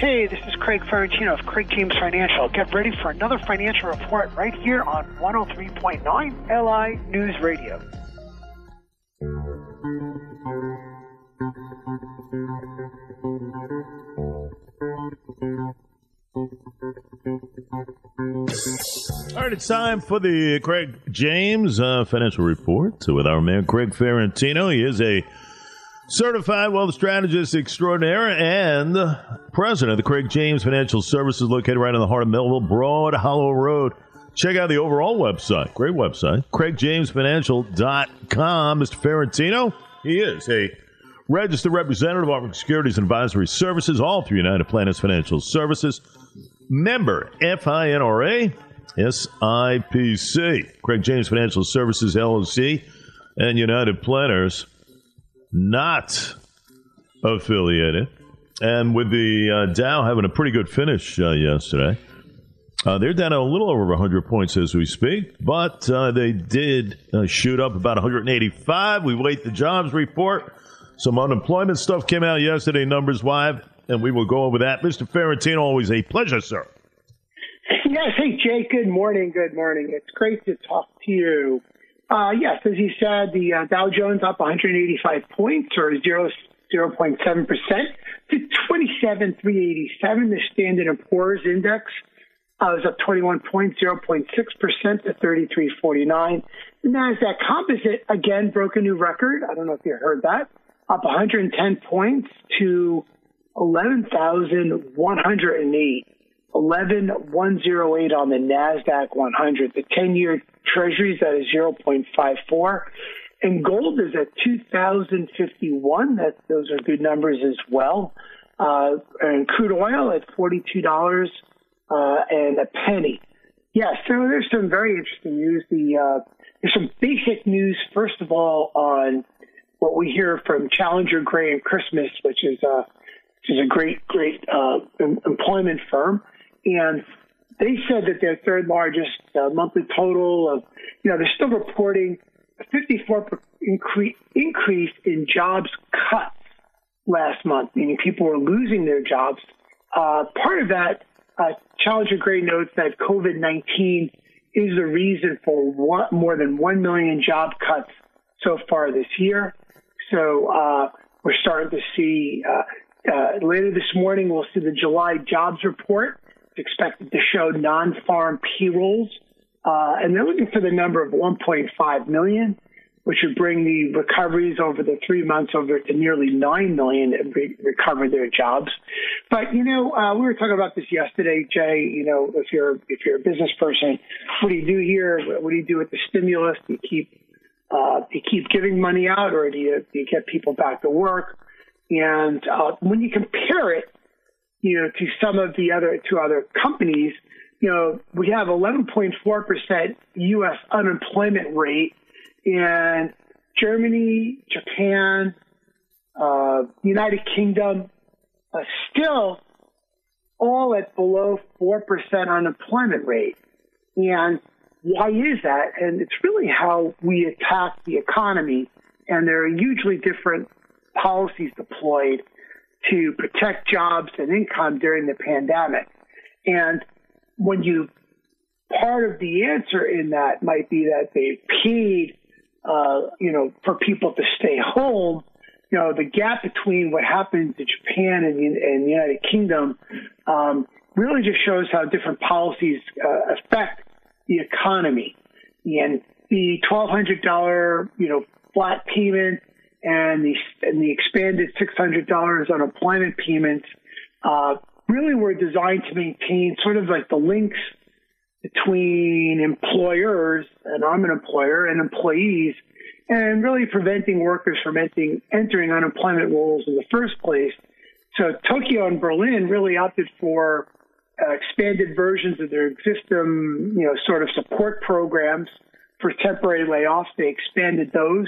Hey, this is Craig Ferrantino of Craig James Financial. Get ready for another financial report right here on 103.9 LI News Radio. All right, it's time for the Craig James uh, Financial Report with our man Craig Ferrantino. He is a certified wealth strategist extraordinaire and president of the Craig James Financial Services, located right in the heart of Melville, Broad Hollow Road. Check out the overall website. Great website. CraigJamesFinancial.com. Mr. Ferrantino, he is a registered representative offering securities and advisory services all through United Planners Financial Services. Member FINRA SIPC. Craig James Financial Services LLC and United Planners not affiliated. And with the uh, Dow having a pretty good finish uh, yesterday, uh, they're down a little over 100 points as we speak, but uh, they did uh, shoot up about 185. We wait the jobs report. Some unemployment stuff came out yesterday, numbers wise, and we will go over that. Mr. Ferrantino, always a pleasure, sir. Yes. Hey, Jake. Good morning. Good morning. It's great to talk to you. Uh, yes, as you said, the uh, Dow Jones up 185 points or 0, 0.7% to 27,387. The Standard & Poor's Index uh, was up 21 points, 0.6% to 3349. The NASDAQ Composite, again, broke a new record. I don't know if you heard that. Up 110 points to 11,108. 11108 on the NASDAQ 100. The 10 year treasuries at 0.54. And gold is at 2051. That, those are good numbers as well. Uh, and crude oil at $42 uh, and a penny. Yeah, so there's some very interesting news. The uh, there's some basic news. First of all, on what we hear from Challenger Gray and Christmas, which is a which is a great great uh, employment firm, and they said that their third largest uh, monthly total of, you know, they're still reporting a 54 increase, increase in jobs cuts last month, meaning people were losing their jobs. Uh, part of that, uh, Challenger Gray notes that COVID 19 is the reason for one, more than 1 million job cuts so far this year. So uh, we're starting to see, uh, uh, later this morning, we'll see the July jobs report expected to show non-farm payrolls, uh, and they're looking for the number of 1.5 million, which would bring the recoveries over the three months over to nearly 9 million that re- recover their jobs. But you know, uh, we were talking about this yesterday, Jay. You know, if you're if you're a business person, what do you do here? What do you do with the stimulus? Do you keep uh, do you keep giving money out, or do you, do you get people back to work? And uh, when you compare it you know, to some of the other to other companies, you know, we have 11.4% U.S. unemployment rate, and Germany, Japan, uh, United Kingdom, uh, still all at below 4% unemployment rate. And why is that? And it's really how we attack the economy. And there are hugely different policies deployed to protect jobs and income during the pandemic. And when you, part of the answer in that might be that they paid, uh, you know, for people to stay home. You know, the gap between what happened to Japan and, and the United Kingdom um, really just shows how different policies uh, affect the economy. And the $1,200, you know, flat payment and the, and the expanded $600 unemployment payments uh, really were designed to maintain sort of like the links between employers, and I'm an employer, and employees, and really preventing workers from entering, unemployment rolls in the first place. So Tokyo and Berlin really opted for uh, expanded versions of their existing, you know, sort of support programs for temporary layoffs. They expanded those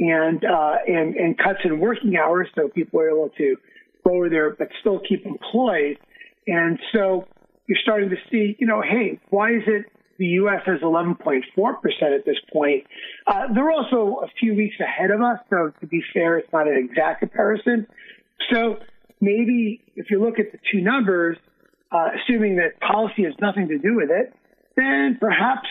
and uh, and and cuts in working hours, so people are able to lower their but still keep employed. And so you're starting to see, you know, hey, why is it the U.S. has 11.4 percent at this point? Uh, they're also a few weeks ahead of us, so to be fair, it's not an exact comparison. So maybe if you look at the two numbers, uh, assuming that policy has nothing to do with it, then perhaps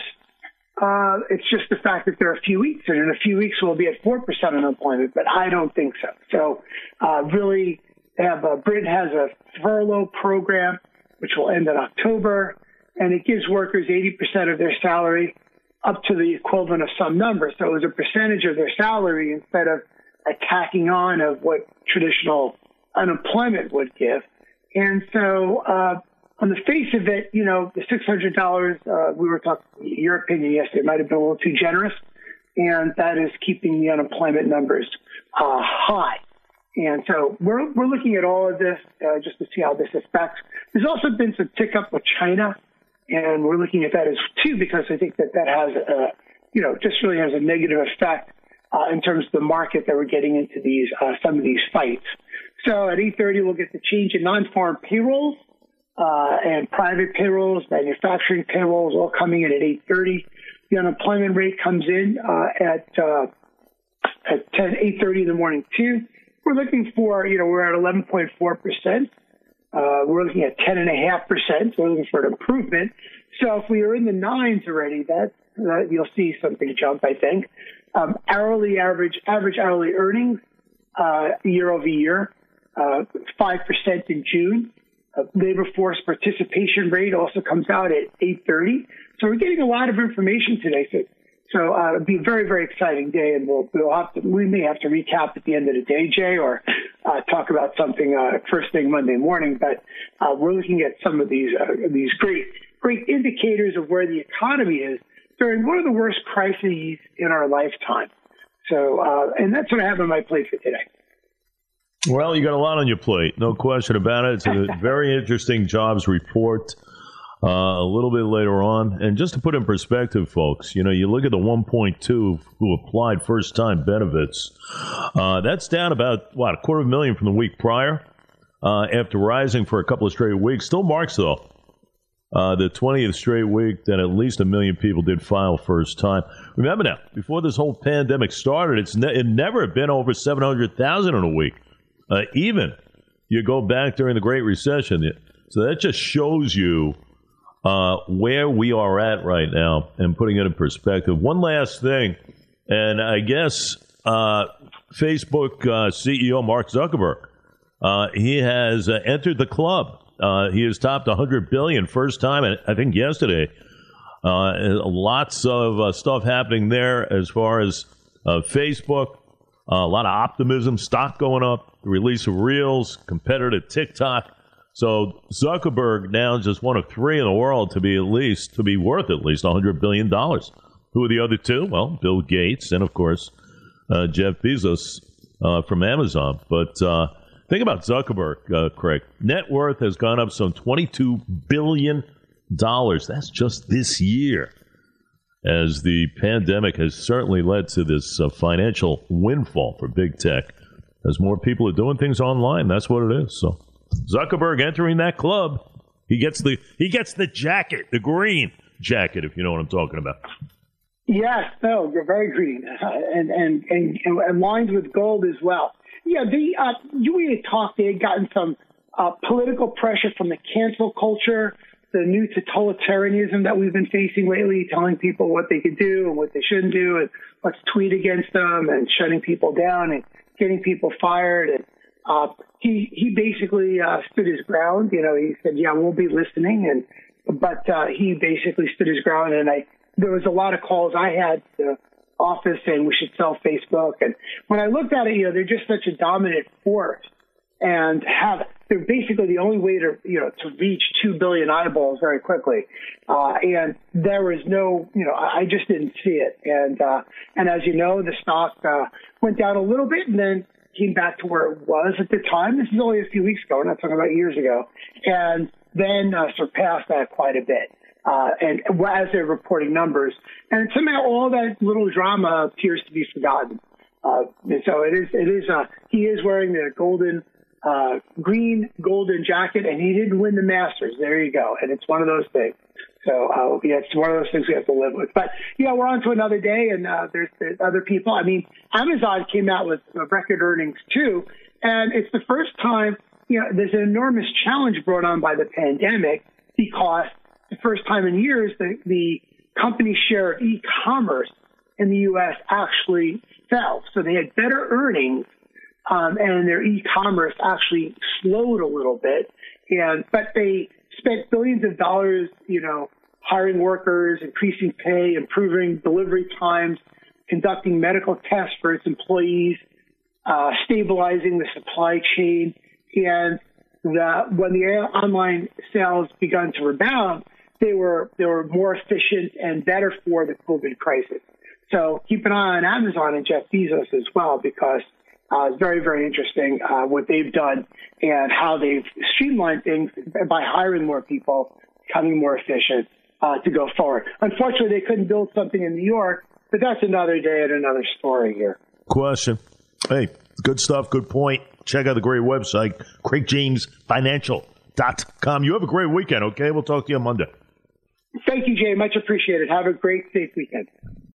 uh, it's just the fact that there are a few weeks, and in a few weeks we'll be at four percent unemployment. But I don't think so. So uh, really, have Britain has a furlough program which will end in October, and it gives workers eighty percent of their salary up to the equivalent of some number. So it was a percentage of their salary instead of a tacking on of what traditional unemployment would give. And so, uh, on the face of it, you know, the $600, uh, we were talking, your opinion yesterday might have been a little too generous. And that is keeping the unemployment numbers, uh, high. And so we're, we're looking at all of this, uh, just to see how this affects. There's also been some tick up with China. And we're looking at that as too, because I think that that has, a, you know, just really has a negative effect, uh, in terms of the market that we're getting into these, uh, some of these fights. So at 8:30, we'll get the change in non-farm payrolls uh, and private payrolls, manufacturing payrolls, all coming in at 8:30. The unemployment rate comes in uh, at uh, at 10 8:30 in the morning too. We're looking for, you know, we're at 11.4 percent. Uh, we're looking at 10.5 percent. We're looking for an improvement. So if we are in the nines already, that, that you'll see something jump. I think um, hourly average average hourly earnings uh, year over year uh, 5% in June. Labor force participation rate also comes out at 8:30. So we're getting a lot of information today. So, so uh, it'll be a very, very exciting day, and we'll we'll have to we may have to recap at the end of the day, Jay, or uh, talk about something uh, first thing Monday morning. But uh, we're looking at some of these uh, these great great indicators of where the economy is during one of the worst crises in our lifetime. So, uh, and that's what I have on my plate for today. Well, you got a lot on your plate, no question about it. It's a very interesting jobs report. Uh, a little bit later on, and just to put in perspective, folks, you know, you look at the 1.2 who applied first time benefits. Uh, that's down about what a quarter of a million from the week prior, uh, after rising for a couple of straight weeks. Still marks though. Uh, the 20th straight week that at least a million people did file first time. Remember now, before this whole pandemic started, it's ne- it never been over 700,000 in a week uh, even you go back during the Great Recession. So that just shows you uh, where we are at right now and putting it in perspective. One last thing, and I guess uh, Facebook uh, CEO Mark Zuckerberg, uh, he has uh, entered the club. he has topped 100 billion first time, I think yesterday. lots of stuff happening there as far as Facebook. A lot of optimism, stock going up the release of Reels, competitor to TikTok. So Zuckerberg now just one of three in the world to be at least to be worth at least hundred billion dollars. Who are the other two? Well, Bill Gates and of course uh, Jeff Bezos uh, from Amazon. But uh, think about Zuckerberg, uh, Craig. Net worth has gone up some twenty-two billion dollars. That's just this year. As the pandemic has certainly led to this uh, financial windfall for big tech as more people are doing things online. That's what it is. So Zuckerberg entering that club, he gets the he gets the jacket, the green jacket, if you know what I'm talking about. Yes, no, you're very green, uh, and, and and and lines with gold as well. Yeah, the uh, you had talked. They had gotten some uh, political pressure from the cancel culture, the new totalitarianism that we've been facing lately, telling people what they could do and what they shouldn't do, and let's tweet against them and shutting people down and getting people fired. And uh, he he basically uh, stood his ground. You know, he said, "Yeah, we'll be listening," and but uh, he basically stood his ground. And I there was a lot of calls I had to office saying we should sell Facebook. And when I looked at it, you know, they're just such a dominant force and have they're basically the only way to you know to reach two billion eyeballs very quickly. Uh, and there was no you know I, just didn't see it. And uh, and as you know, the stock uh, went down a little bit and then came back to where it was at the time. This is only a few weeks ago. We're not talking about years ago. And then uh, surpassed that quite a bit. Uh, and as they're reporting numbers, and somehow all that little drama appears to be forgotten. Uh, and so it is, it is, uh, he is wearing the golden uh, green golden jacket, and he didn't win the Masters. There you go. And it's one of those things. So uh, yeah, it's one of those things we have to live with. But yeah, we're on to another day, and uh, there's, there's other people. I mean, Amazon came out with record earnings too, and it's the first time you know, there's an enormous challenge brought on by the pandemic because the first time in years, the, the company share of e-commerce in the U.S. actually fell. So they had better earnings, um, and their e-commerce actually slowed a little bit. And but they spent billions of dollars, you know, hiring workers, increasing pay, improving delivery times, conducting medical tests for its employees, uh, stabilizing the supply chain, and the, when the online sales began to rebound, they were they were more efficient and better for the COVID crisis. So keep an eye on Amazon and Jeff Bezos as well because uh, it's very very interesting uh, what they've done and how they've streamlined things by hiring more people, becoming more efficient uh, to go forward. Unfortunately, they couldn't build something in New York, but that's another day and another story here. Question. Hey, good stuff. Good point. Check out the great website, CraigJamesFinancial.com. You have a great weekend, okay? We'll talk to you on Monday. Thank you, Jay. Much appreciated. Have a great, safe weekend.